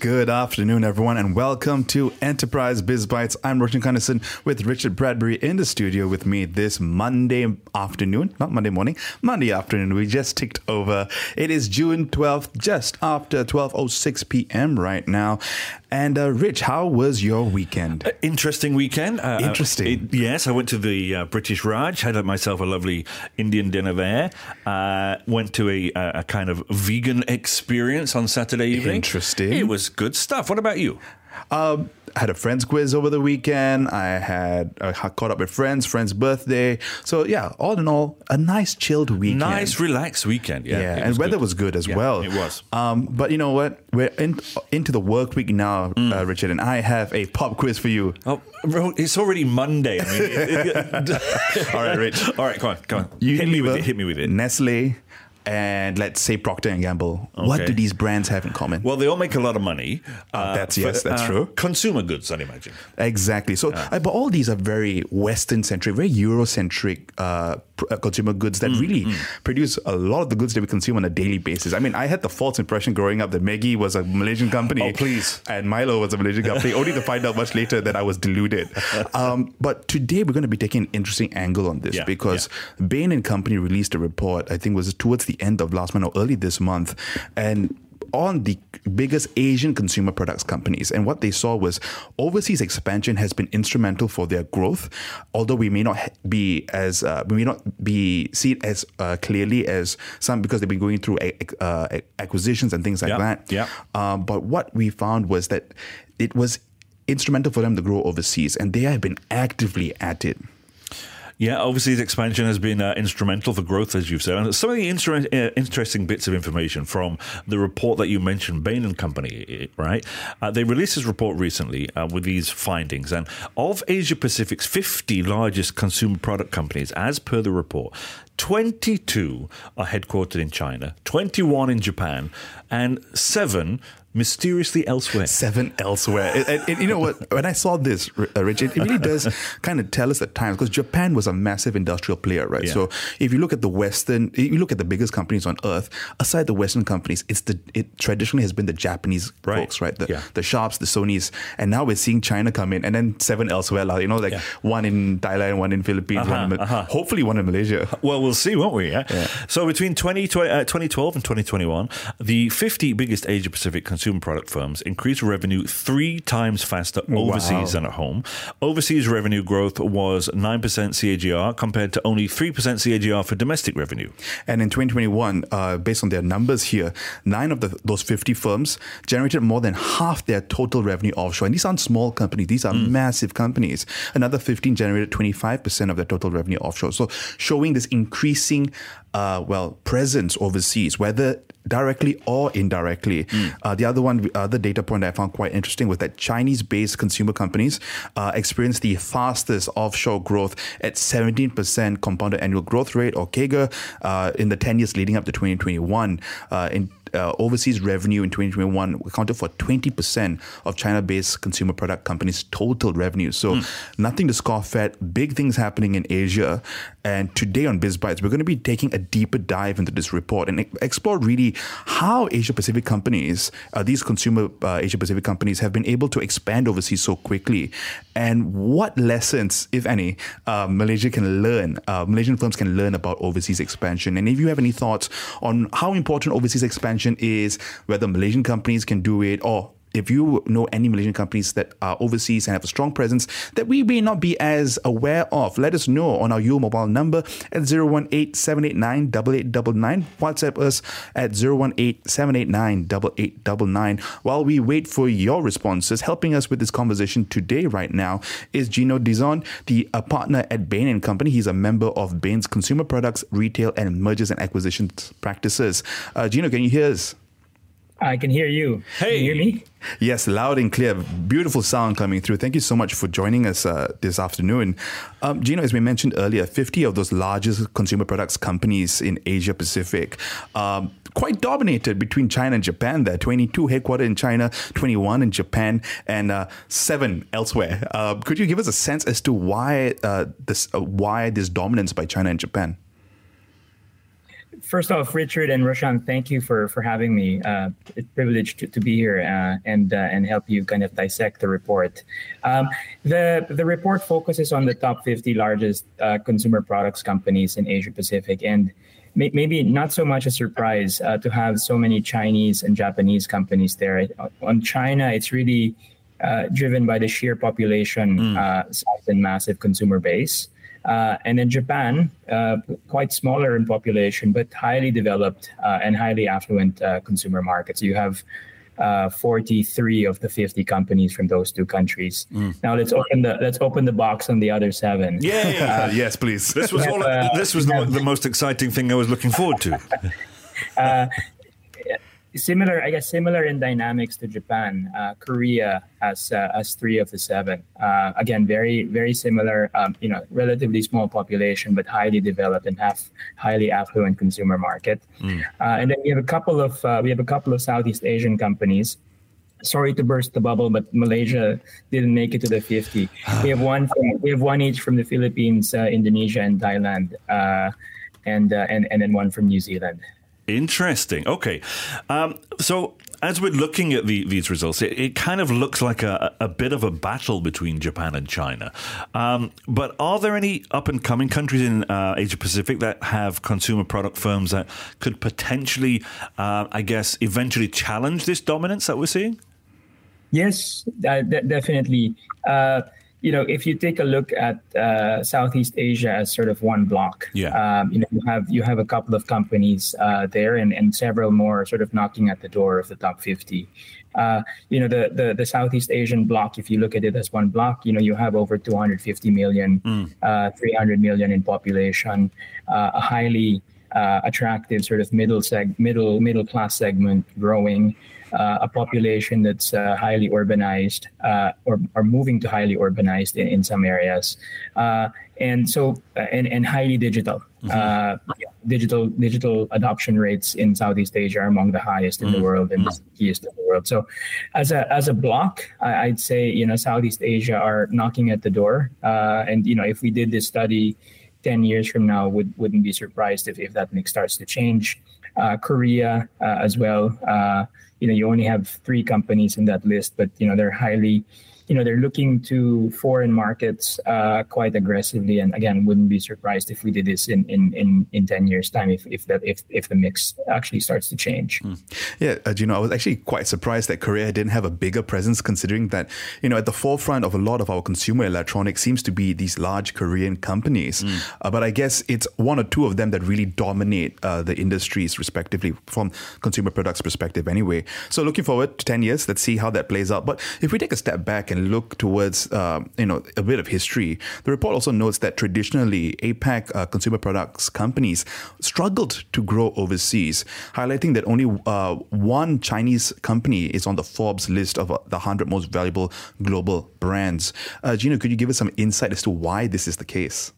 Good afternoon, everyone, and welcome to Enterprise BizBytes. I'm Roshan Kanesan with Richard Bradbury in the studio with me this Monday afternoon, not Monday morning, Monday afternoon. We just ticked over. It is June 12th, just after 12.06 p.m. right now. And uh, Rich, how was your weekend? Uh, interesting weekend. Uh, Interesting. It, yes, I went to the uh, British Raj, had myself a lovely Indian dinner there. Uh, went to a, a, kind of vegan experience on Saturday evening. Interesting. It was good stuff. What about you? Um, I had a friend's quiz over the weekend. I had I caught up with friends, friend's birthday. So yeah, all in all, a nice chilled weekend. Nice, relaxed weekend. Yeah, yeah, and weather good. was good as yeah, well. It was. Um, but you know what? We're in, into the work week now, mm. uh, Richard, and I have a pop quiz for you. Oh, it's already Monday. I mean, all right, Rich. All right, come on, come on. You hit me with it. Hit me with it. Nestle, and let's say Procter and Gamble. Okay. What do these brands have in common? Well, they all make a lot of money. Uh, that's yes, that's uh, true. Consumer goods, I'd imagine. Exactly. So, uh, but all these are very Western centric, very Eurocentric uh, uh, consumer goods that mm, really mm. produce a lot of the goods that we consume on a daily basis. I mean, I had the false impression growing up that Maggi was a Malaysian company. Oh, please. And Milo was a Malaysian company, only to find out much later that I was deluded. Um, but today we're going to be taking an interesting angle on this yeah, because yeah. Bain and Company released a report, I think was towards the end of last month or early this month. And on the biggest Asian consumer products companies. And what they saw was overseas expansion has been instrumental for their growth, although we may not be as uh, we may not be seen as uh, clearly as some because they've been going through uh, acquisitions and things like that. Yeah. Um, but what we found was that it was instrumental for them to grow overseas, and they have been actively at it. Yeah, obviously, the expansion has been uh, instrumental for growth, as you've said. And some of the inter- uh, interesting bits of information from the report that you mentioned, Bain and Company, right? Uh, they released this report recently uh, with these findings. And of Asia Pacific's 50 largest consumer product companies, as per the report, 22 are headquartered in China, 21 in Japan, and seven mysteriously elsewhere. Seven elsewhere. and, and, you know what? When I saw this, uh, Richard, it really does kind of tell us at times because Japan was a massive industrial player, right? Yeah. So if you look at the Western, if you look at the biggest companies on earth, aside the Western companies, it's the it traditionally has been the Japanese right. folks, right? The, yeah. the Sharps, the Sonys, and now we're seeing China come in, and then seven elsewhere. Like, you know, like yeah. one in Thailand, one in Philippines, uh-huh, one in, uh-huh. hopefully one in Malaysia. Well, we'll see, won't we? Yeah. So between 20, 20, uh, 2012 and 2021, the 50 biggest Asia Pacific consumer product firms increased revenue three times faster overseas wow. than at home. Overseas revenue growth was 9% CAGR compared to only 3% CAGR for domestic revenue. And in 2021, uh, based on their numbers here, nine of the, those 50 firms generated more than half their total revenue offshore. And these aren't small companies, these are mm. massive companies. Another 15 generated 25% of their total revenue offshore. So showing this increasing, uh, well, presence overseas, whether directly or indirectly. Mm. Uh, the other one, other data point I found quite interesting was that Chinese-based consumer companies uh, experienced the fastest offshore growth at 17% compounded annual growth rate or CAGR uh, in the 10 years leading up to 2021. Uh, in uh, overseas revenue in 2021 accounted for 20% of China-based consumer product companies' total revenue. So mm. nothing to scoff at. Big things happening in Asia. And today on BizBytes, we're going to be taking a deeper dive into this report and explore really how Asia Pacific companies, uh, these consumer uh, Asia Pacific companies, have been able to expand overseas so quickly, and what lessons, if any, uh, Malaysia can learn, uh, Malaysian firms can learn about overseas expansion. And if you have any thoughts on how important overseas expansion is, whether Malaysian companies can do it or if you know any Malaysian companies that are overseas and have a strong presence that we may not be as aware of, let us know on our U mobile number at 018 789 8899. WhatsApp us at 018 789 8899. While we wait for your responses, helping us with this conversation today, right now, is Gino Dizon, the uh, partner at Bain Company. He's a member of Bain's consumer products, retail, and mergers and acquisitions practices. Uh, Gino, can you hear us? I can hear you. Hey, can you hear me? Yes, loud and clear. Beautiful sound coming through. Thank you so much for joining us uh, this afternoon. Um, Gino, as we mentioned earlier, 50 of those largest consumer products companies in Asia Pacific, um, quite dominated between China and Japan there. 22 headquartered in China, 21 in Japan, and uh, seven elsewhere. Uh, could you give us a sense as to why uh, this uh, why this dominance by China and Japan? First off, Richard and Roshan, thank you for for having me. Uh, it's a privilege to, to be here uh, and uh, and help you kind of dissect the report. Um, the the report focuses on the top 50 largest uh, consumer products companies in Asia Pacific, and may, maybe not so much a surprise uh, to have so many Chinese and Japanese companies there. On China, it's really uh, driven by the sheer population mm. size and massive consumer base. Uh, and in Japan, uh, quite smaller in population, but highly developed uh, and highly affluent uh, consumer markets. You have uh, 43 of the 50 companies from those two countries. Mm. Now let's open the let's open the box on the other seven. Yeah, uh, yes, please. This was all, this was the, the, most exciting thing I was looking forward to similar, I guess, similar in dynamics to Japan. Uh, Korea as uh, as three of the seven. Uh, again, very very similar. Um, you know, relatively small population, but highly developed and have highly affluent consumer market. Mm. and then we have a couple of uh, we have a couple of Southeast Asian companies. Sorry to burst the bubble, but Malaysia didn't make it to the 50. we have one. From, we have one each from the Philippines, uh, Indonesia, and Thailand, and and and then one from New Zealand. Interesting. Okay. Um, so as we're looking at the, these results, it, it, kind of looks like a, a, bit of a battle between Japan and China. Um, but are there any up and coming countries in uh, Asia Pacific that have consumer product firms that could potentially, uh, I guess, eventually challenge this dominance that we're seeing? Yes, uh, definitely. Uh, you know, if you take a look at uh, Southeast Asia as sort of one block, yeah. Um, you know, you have you have a couple of companies uh, there, and, and several more sort of knocking at the door of the top fifty. Uh, you know, the, the the Southeast Asian block, if you look at it as one block, you know, you have over 250 million, mm. 300 million in population, uh, a highly uh, attractive sort of middle seg middle middle class segment growing uh, a population that's uh, highly urbanized uh, or, or moving to highly urbanized in, in some areas. Uh, and so, uh, and, and highly digital. Mm-hmm. Uh, digital digital adoption rates in Southeast Asia are among the highest in mm-hmm. the world and mm-hmm. the highest in the world. So, as a as a block, I, would say you know Southeast Asia are knocking at the door. and you know, if we did this study 10 years from now, would wouldn't be surprised if, if that mix starts to change. Uh, Korea uh, as well. Uh, you know you only have three companies in that list, but you know they're highly you know they're looking to foreign markets uh, quite aggressively. And again wouldn't be surprised if we did this in in in, in 10 years time if if that if, if the mix actually starts to change. Mm. yeah uh, you know i was actually quite surprised that korea didn't have a bigger presence considering that you know at the forefront of a lot of our consumer electronics seems to be these large korean companies. Mm. uh, but i guess it's one or two of them that really dominate uh, the industries respectively from consumer products perspective anyway. So looking forward to 10 years let's see how that plays out. But if we take a step back and look towards uh, you know a bit of history, the report also notes that traditionally APAC uh, consumer products companies struggled to grow overseas, highlighting that only uh, one Chinese company is on the Forbes list of uh, the 100 most valuable global brands. Uh, Gino, could you give us some insight as to why this is the case?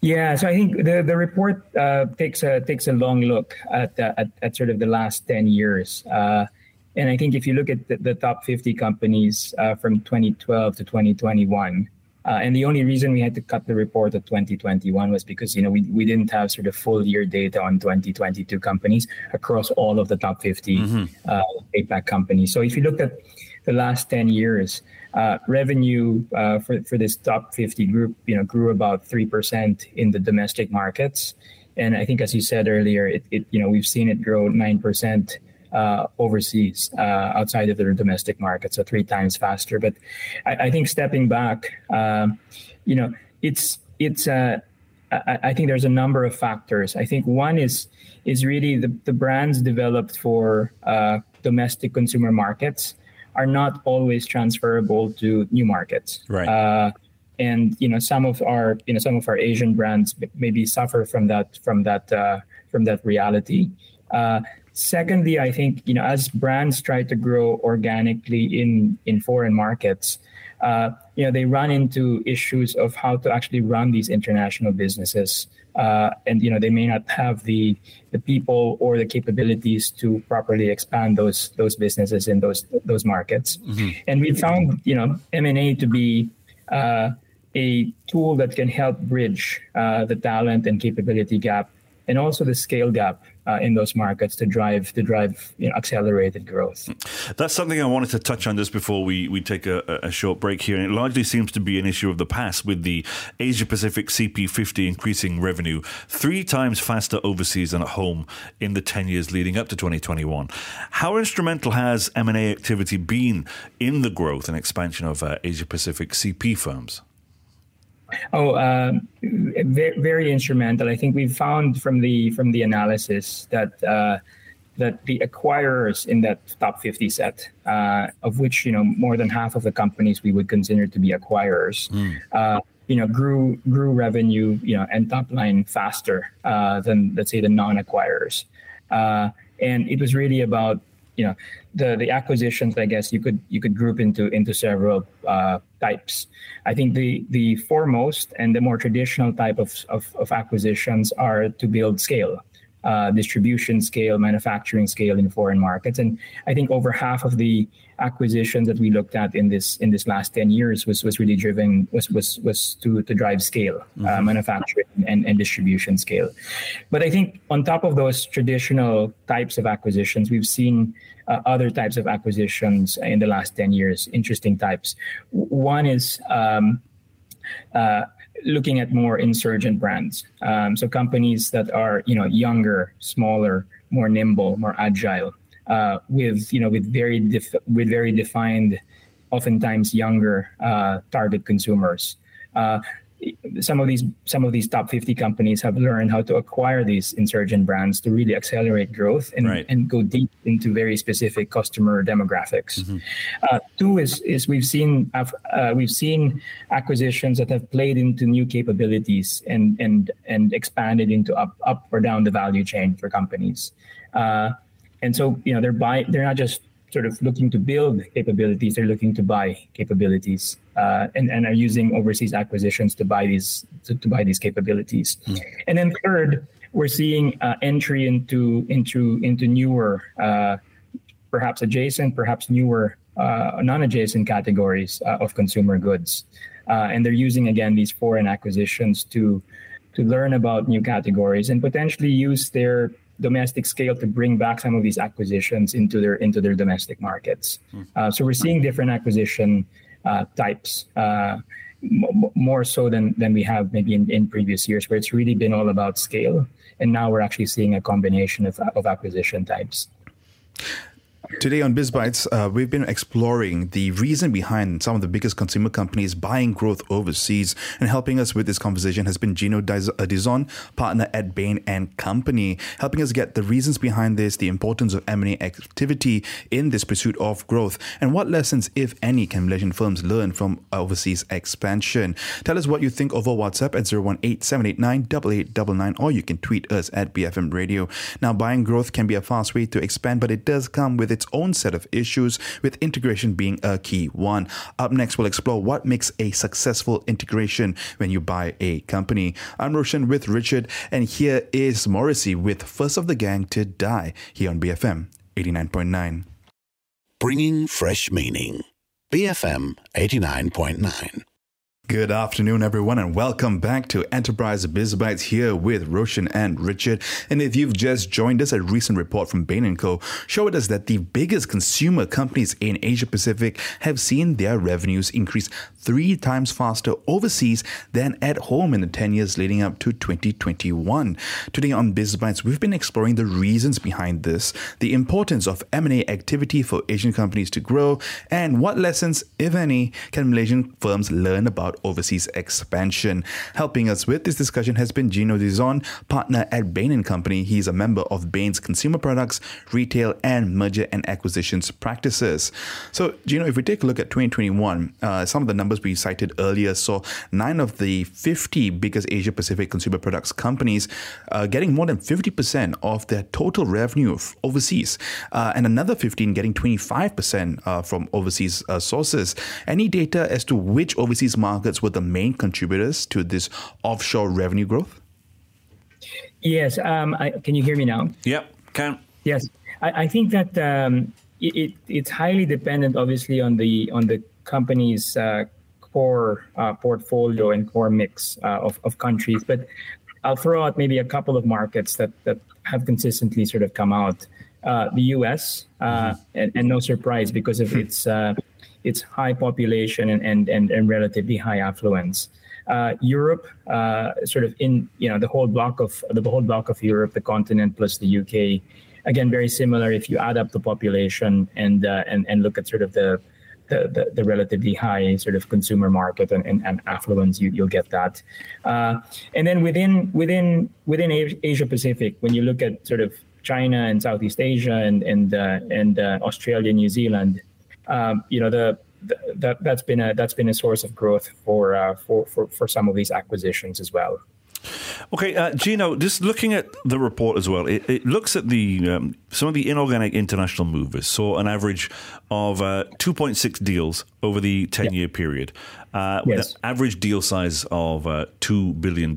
Yeah, so I think the the report uh, takes a takes a long look at, uh, at, at sort of the last ten years. Uh, and I think if you look at the, the top 50 companies uh, from 2012 to 2021, uh, and the only reason we had to cut the report at 2021 was because you know we, we didn't have sort of full year data on 2022 companies across all of the top 50 mm-hmm. uh, APAC companies. So if you look at the last 10 years, uh, revenue uh, for, for this top 50 group, you know, grew about 3% in the domestic markets. And I think, as you said earlier, it, it you know, we've seen it grow 9% uh, overseas uh, outside of their domestic market, so three times faster. But I, I think stepping back, um, you know, it's it's. Uh, I, I think there's a number of factors. I think one is is really the, the brands developed for uh, domestic consumer markets are not always transferable to new markets. Right. Uh, and you know some of our you know some of our Asian brands maybe suffer from that from that uh, from that reality. Uh, Secondly, I think you know as brands try to grow organically in in foreign markets, uh, you know they run into issues of how to actually run these international businesses, uh, and you know they may not have the the people or the capabilities to properly expand those those businesses in those those markets. Mm-hmm. And we found you know M and A to be uh, a tool that can help bridge uh, the talent and capability gap and also the scale gap uh, in those markets to drive to drive you know, accelerated growth. That's something I wanted to touch on just before we, we take a, a, short break here. And it largely seems to be an issue of the past with the Asia Pacific CP50 increasing revenue three times faster overseas than at home in the 10 years leading up to 2021. How instrumental has M&A activity been in the growth and expansion of uh, Asia Pacific CP firms? Oh, uh, very, very instrumental. I think we found from the from the analysis that uh, that the acquirers in that top 50 set, uh, of which you know more than half of the companies we would consider to be acquirers, mm. you know, grew grew revenue, you know, and top line faster uh, than let's say the non-acquirers. Uh, and it was really about you know the the acquisitions i guess you could you could group into into several uh, types. I think the the foremost and the more traditional type of of, of acquisitions are to build scale uh, distribution scale, manufacturing scale in foreign markets. And I think over half of the acquisitions that we looked at in this in this last 10 years was was really driven was was was to to drive scale, uh, mm-hmm. uh, manufacturing and, and distribution scale. But I think on top of those traditional types of acquisitions, we've seen uh, other types of acquisitions in the last 10 years, interesting types. One is um, uh, looking at more insurgent brands. Um, so companies that are you know younger, smaller, more nimble, more agile, uh, with you know with very def- with very defined, oftentimes younger uh, target consumers. Uh, some of these some of these top 50 companies have learned how to acquire these insurgent brands to really accelerate growth and, right. and go deep into very specific customer demographics. Mm-hmm. Uh, two is is we've seen uh, we've seen acquisitions that have played into new capabilities and and and expanded into up up or down the value chain for companies. Uh, and so you know they're buying they're not just sort of looking to build capabilities, they're looking to buy capabilities uh, and, and are using overseas acquisitions to buy these to, to buy these capabilities. Mm. And then third, we're seeing uh, entry into into into newer, uh, perhaps adjacent, perhaps newer uh, non-adjacent categories uh, of consumer goods, uh, and they're using again these foreign acquisitions to to learn about new categories and potentially use their domestic scale to bring back some of these acquisitions into their into their domestic markets. Mm. Uh, so we're seeing different acquisition uh, types. Uh, m- more so than than we have maybe in, in previous years, where it's really been all about scale, and now we're actually seeing a combination of, of acquisition types. Today on BizBytes, uh, we've been exploring the reason behind some of the biggest consumer companies buying growth overseas. And helping us with this conversation has been Gino uh, Dizon, partner at Bain and Company, helping us get the reasons behind this, the importance of M&A activity in this pursuit of growth, and what lessons, if any, can Malaysian firms learn from overseas expansion. Tell us what you think over WhatsApp at 018-789-8899, or you can tweet us at BFM Radio. Now, buying growth can be a fast way to expand, but it does come with its own set of issues, with integration being a key one. Up next, we'll explore what makes a successful integration when you buy a company. I'm Roshan with Richard, and here is Morrissey with First of the Gang to Die here on BFM 89.9. Bringing fresh meaning. BFM 89.9. Good afternoon, everyone, and welcome back to Enterprise BizBytes here with Roshan and Richard. And if you've just joined us, a recent report from Bain & Co. showed us that the biggest consumer companies in Asia Pacific have seen their revenues increase three times faster overseas than at home in the 10 years leading up to 2021. Today on BizBytes, we've been exploring the reasons behind this, the importance of M&A activity for Asian companies to grow, and what lessons, if any, can Malaysian firms learn about about overseas expansion. Helping us with this discussion has been Gino Dizon, partner at Bain & Company. He's a member of Bain's consumer products, retail, and merger and acquisitions practices. So, Gino, if we take a look at 2021, uh, some of the numbers we cited earlier saw nine of the 50 biggest Asia Pacific consumer products companies uh, getting more than 50% of their total revenue overseas, uh, and another 15 getting 25% uh, from overseas uh, sources. Any data as to which overseas markets markets were the main contributors to this offshore revenue growth? Yes. Um, I, can you hear me now? Yep, can. Yes, I, I think that um, it, it, it's highly dependent, obviously, on the on the company's uh, core uh, portfolio and core mix uh, of, of countries. But I'll throw out maybe a couple of markets that that have consistently sort of come out. Uh, the U.S. Uh, mm-hmm. and, and, no surprise because of its uh, its high population and, and, and, and relatively high affluence. Uh, Europe, uh, sort of in you know the whole block of the whole block of Europe, the continent plus the UK, again very similar. If you add up the population and uh, and and look at sort of the the, the, the, relatively high sort of consumer market and, and, and affluence, you, you'll get that. Uh, and then within within within Asia Pacific, when you look at sort of China and Southeast Asia and and uh, and uh, Australia, New Zealand, um, you know the, the, that that's been a that's been a source of growth for uh, for, for for some of these acquisitions as well. Okay, uh, Gino, just looking at the report as well, it, it looks at the um, some of the inorganic international movers. saw an average of uh, 2.6 deals over the 10 year period, uh, yes. with an average deal size of uh, $2 billion.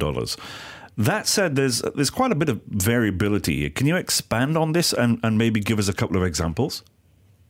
That said, there's there's quite a bit of variability. Can you expand on this and, and maybe give us a couple of examples?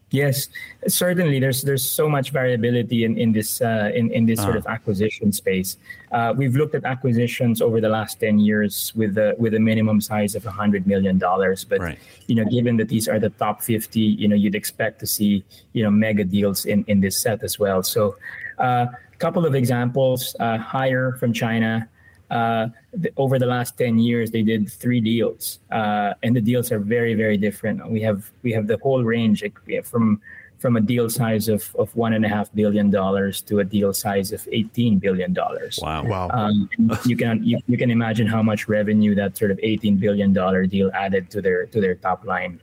Yes, certainly. There's there's so much variability in in this uh, in in this uh-huh. sort of acquisition space. Uh, we've looked at acquisitions over the last ten years with a with a minimum size of hundred million dollars. But right. you know, given that these are the top fifty, you know, you'd expect to see you know mega deals in in this set as well. So, a uh, couple of examples: uh, Haier from China uh, over the last 10 years they did three deals uh, and the deals are very very different. We have we have the whole range from from a deal size of, of one and a half billion dollars to a deal size of 18 billion dollars. Wow. Wow. Um, you can you, you can imagine how much revenue that sort of 18 billion dollar deal added to their to their top line.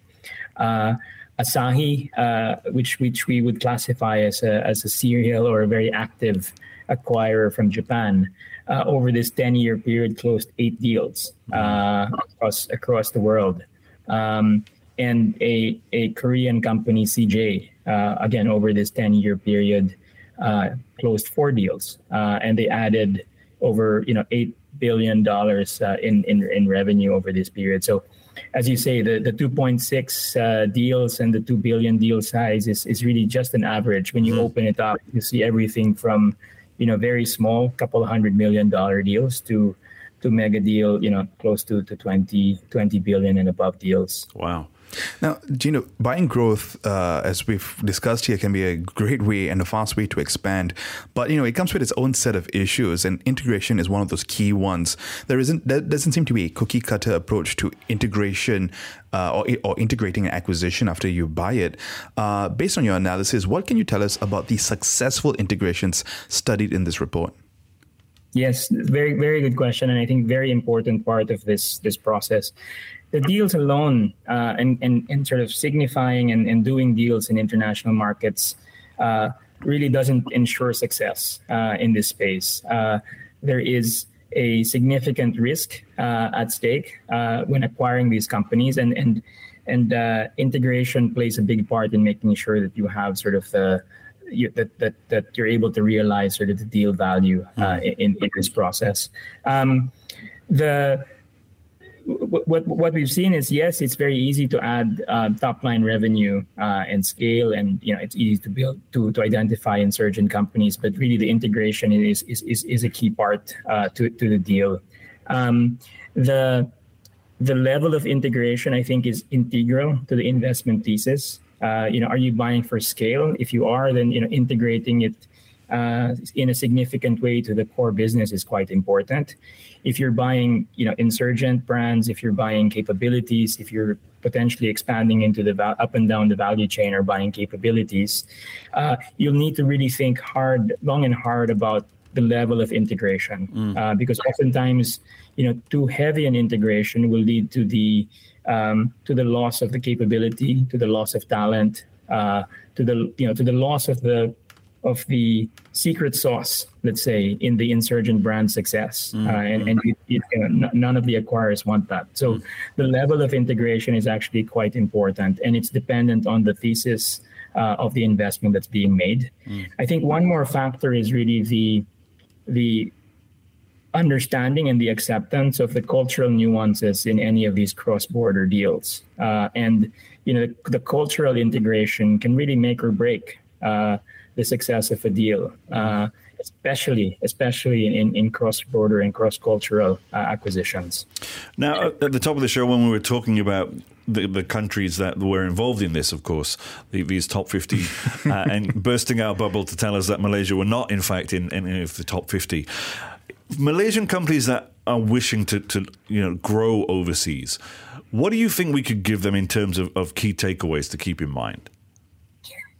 Uh, Asahi, uh, which which we would classify as a as a serial or a very active acquirer from Japan, uh, over this 10 year period closed eight deals uh, across across the world. Um, and a, a Korean company, CJ, uh, again, over this 10 year period, uh, closed four deals. Uh, and they added over you know $8 billion uh, in, in, in revenue over this period. So, as you say, the, the 2.6 deals and the 2 billion deal size is, is really just an average. When you mm-hmm. open it up, you see everything from you know very small couple hundred million dollar deals to to mega deal you know close to to 20 20 billion and above deals. Wow now, Gino, buying growth, uh, as we've discussed here, can be a great way and a fast way to expand. But you know, it comes with its own set of issues, and integration is one of those key ones. There isn't, there doesn't seem to be a cookie cutter approach to integration uh, or, or integrating an acquisition after you buy it. Uh, based on your analysis, what can you tell us about the successful integrations studied in this report? Yes, very very good question, and I think very important part of this this process. The deals alone, uh, and, and and sort of signifying and, and doing deals in international markets, uh, really doesn't ensure success uh, in this space. Uh, there is a significant risk uh, at stake uh, when acquiring these companies, and and and uh, integration plays a big part in making sure that you have sort of the you, that that that you're able to realize sort of the deal value uh, mm. in in this process. Um, the what what we've seen is yes, it's very easy to add uh, top line revenue uh, and scale, and you know it's easy to build to to identify insurgent companies. But really, the integration is is is, is a key part uh, to to the deal. Um, the the level of integration, I think, is integral to the investment thesis. Uh, you know, are you buying for scale? If you are, then you know integrating it uh, in a significant way to the core business is quite important. If you're buying, you know, insurgent brands, if you're buying capabilities, if you're potentially expanding into the va- up and down the value chain or buying capabilities, uh, you'll need to really think hard, long and hard about the level of integration, mm. uh, because oftentimes, you know, too heavy an integration will lead to the um, to the loss of the capability, to the loss of talent, uh, to the you know to the loss of the of the secret sauce, let's say, in the insurgent brand success. Mm-hmm. Uh, and, and you know, n- none of the acquirers want that. So mm-hmm. the level of integration is actually quite important, and it's dependent on the thesis uh, of the investment that's being made. Mm-hmm. I think one more factor is really the the understanding and the acceptance of the cultural nuances in any of these cross-border deals. Uh, and you know, the, the, cultural integration can really make or break uh, the success of a deal. Uh, especially especially in, in cross border and cross cultural uh, acquisitions. Now, at the top of the show, when we were talking about the, the countries that were involved in this, of course, the, these top 50, uh, and bursting our bubble to tell us that Malaysia were not, in fact, in any of the top 50. Malaysian companies that are wishing to, to you know grow overseas, what do you think we could give them in terms of, of key takeaways to keep in mind?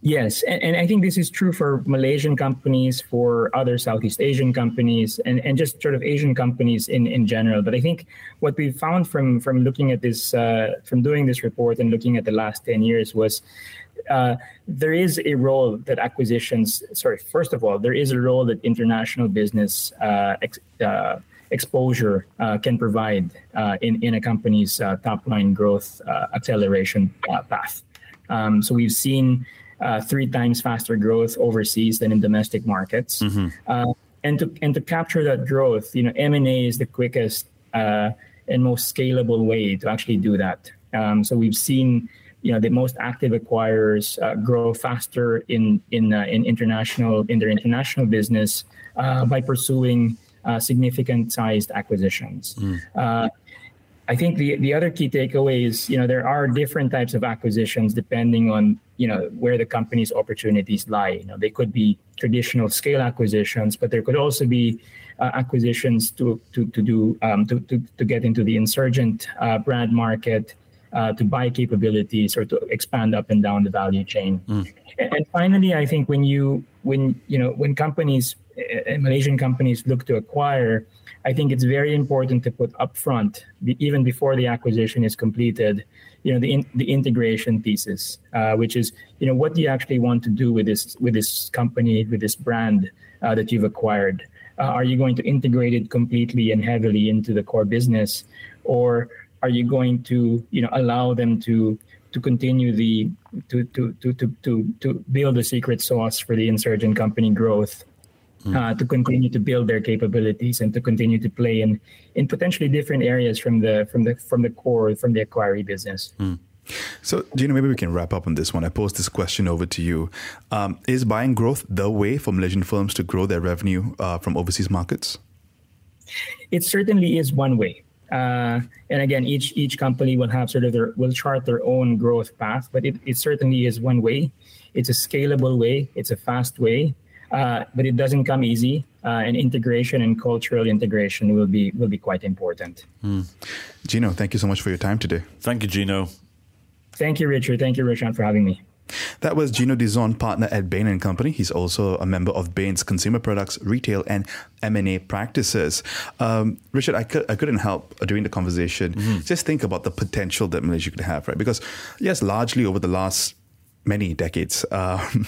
Yes, and, and, I think this is true for Malaysian companies, for other Southeast Asian companies, and, and just sort of Asian companies in, in general. But I think what we found from from looking at this, uh, from doing this report and looking at the last ten years was uh, there is a role that acquisitions. Sorry, first of all, there is a role that international business uh, ex, uh, exposure uh, can provide uh, in in a company's top line growth acceleration path. Um, so we've seen uh, three times faster growth overseas than in domestic markets. Mm-hmm. Uh, and to and to capture that growth, you know, M and A is the quickest uh, and most scalable way to actually do that. Um, so we've seen, you know, the most active acquirers uh, grow faster in in uh, in international in their international business uh, by pursuing significant sized acquisitions. Mm. I think the the other key takeaway is you know there are different types of acquisitions depending on you know where the company's opportunities lie. You know they could be traditional scale acquisitions, but there could also be uh, acquisitions to to to do um, to, to to get into the insurgent uh, brand market, uh, to buy capabilities or to expand up and down the value chain. Mm. And, and finally, I think when you when you know when companies Malaysian companies look to acquire I think it's very important to put upfront, even before the acquisition is completed, you know, the in, the integration thesis, uh, which is, you know, what do you actually want to do with this with this company, with this brand uh, that you've acquired? Uh, are you going to integrate it completely and heavily into the core business, or are you going to, you know, allow them to to continue the to to to to to, to build a secret sauce for the insurgent company growth. Uh, to continue to build their capabilities and to continue to play in in potentially different areas from the from the from the core from the acquiry business. Mm. So, Gino, maybe we can wrap up on this one. I pose this question over to you. Um, is buying growth the way for Malaysian firms to grow their revenue uh, from overseas markets? It certainly is one way. Uh, and again, each each company will have sort of their will chart their own growth path, but it, it certainly is one way. It's a scalable way. It's a fast way. Uh, but it doesn't come easy. Uh, and integration and cultural integration will be will be quite important. Mm. Gino, thank you so much for your time today. Thank you, Gino. Thank you, Richard. Thank you, Roshan, for having me. That was Gino Dizon, partner at Bain and Company. He's also a member of Bain's consumer products, retail, and M&A practices. Um, Richard, I, could, I couldn't help during the conversation mm-hmm. just think about the potential that Malaysia could have, right? Because yes, largely over the last many decades, um,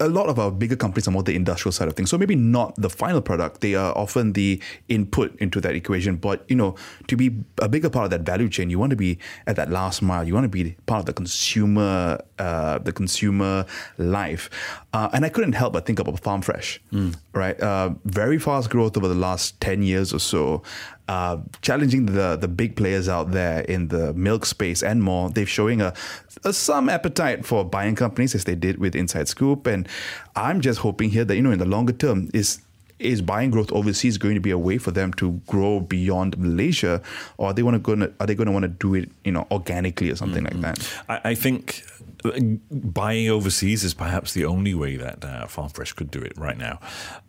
a lot of our bigger companies are more the industrial side of things. So maybe not the final product. They are often the input into that equation. But you know, to be a bigger part of that value chain, you want to be at that last mile. You want to be part of the consumer, uh, the consumer life. Uh, and I couldn't help but think about Farm Fresh, mm. right? Uh, very fast growth over the last ten years or so. Uh, challenging the the big players out there in the milk space and more. They're showing a, a, some appetite for buying companies as they did with Inside Scoop, and I'm just hoping here that you know in the longer term is is buying growth overseas going to be a way for them to grow beyond Malaysia, or are they want to go? Are they going to want to do it, you know, organically or something mm-hmm. like that? I, I, think buying overseas is perhaps the only way that uh, Farm Fresh could do it right now.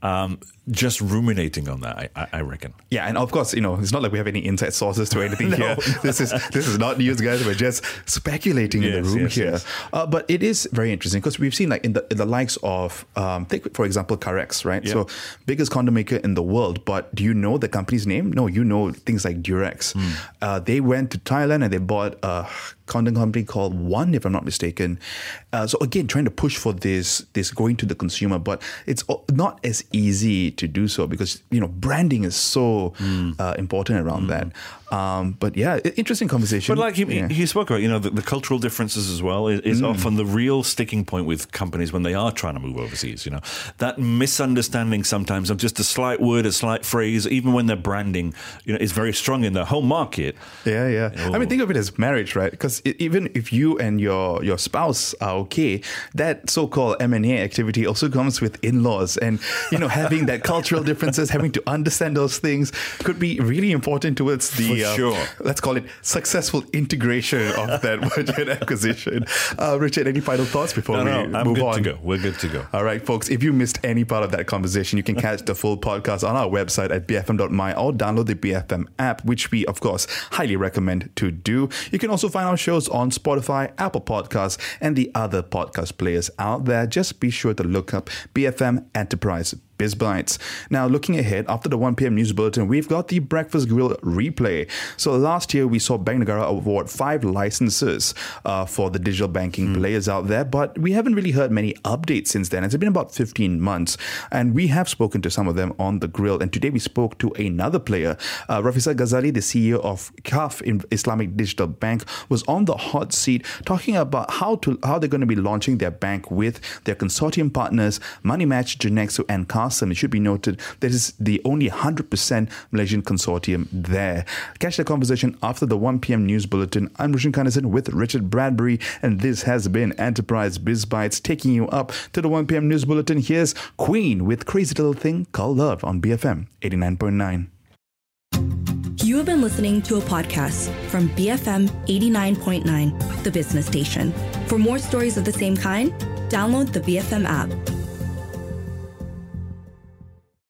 Um, just ruminating on that, I, I, reckon. Yeah, and of course, you know, it's not like we have any inside sources to anything no. here. This is this is not news, guys. We're just speculating yes, in the room yes, here. Yes. Uh, but it is very interesting because we've seen like in the in the likes of um, take for example Karex, right? Yep. So biggest condom maker in the world, but do you know the company's name? No, you know things like Durex. Mm. Uh, they went to Thailand and they bought a condom company called One, if I'm not mistaken. Uh, so again, trying to push for this this going to the consumer, but it's not as easy to do so because you know branding is so mm. uh, important around mm. that. Um, but yeah, interesting conversation. But like he, yeah. he spoke about, you know, the, the cultural differences as well is, is often the real sticking point with companies when they are trying to move overseas. You know, that misunderstanding sometimes of just a slight word, a slight phrase, even when their branding, you know, is very strong in their home market. Yeah, yeah. I Oh. mean, think of it as marriage, right? Because even if you and your your spouse are okay, that so-called M and A activity also comes with in-laws, and you know, having that cultural differences, having to understand those things, could be really important towards the Sure. let's call it successful integration of that merger acquisition. Uh, Richard, any final thoughts before No, we no, I'm move good on? to go. We're good to go. All right, folks, if you missed any part of that conversation, you can catch the full podcast on our website at bfm.my or download the BFM app, which we, of course, highly recommend to do. You can also find our shows on Spotify, Apple Podcasts, and the other podcast players out there. Just be sure to look up BFM Enterprise. BizBytes. Now, looking ahead, after the 1 p.m. news bulletin, we've got the Breakfast Grill replay. So, last year we saw Bank Negara award five licenses uh, for the digital banking players out there, but we haven't really heard many updates since then. It's been about 15 months, and we have spoken to some of them on the grill. And today we spoke to another player, uh, Rafiza Ghazali, the CEO of KAF in Islamic Digital Bank, was on the hot seat talking about how to how they're going to be launching their bank with their consortium partners, Money Match, Jirnexu, and It should be noted this is the only 100% Malaysian consortium there. Catch the conversation after the 1 p.m. news bulletin. I'm Roshan Kanesan with Richard Bradbury, and this has been Enterprise BizBytes taking you up to the 1 p.m. news bulletin. Here's Queen with Crazy Little Thing Called Love on BFM 89.9. You have been listening to a podcast from BFM 89.9, the business station. For more stories of the same kind, download the BFM app.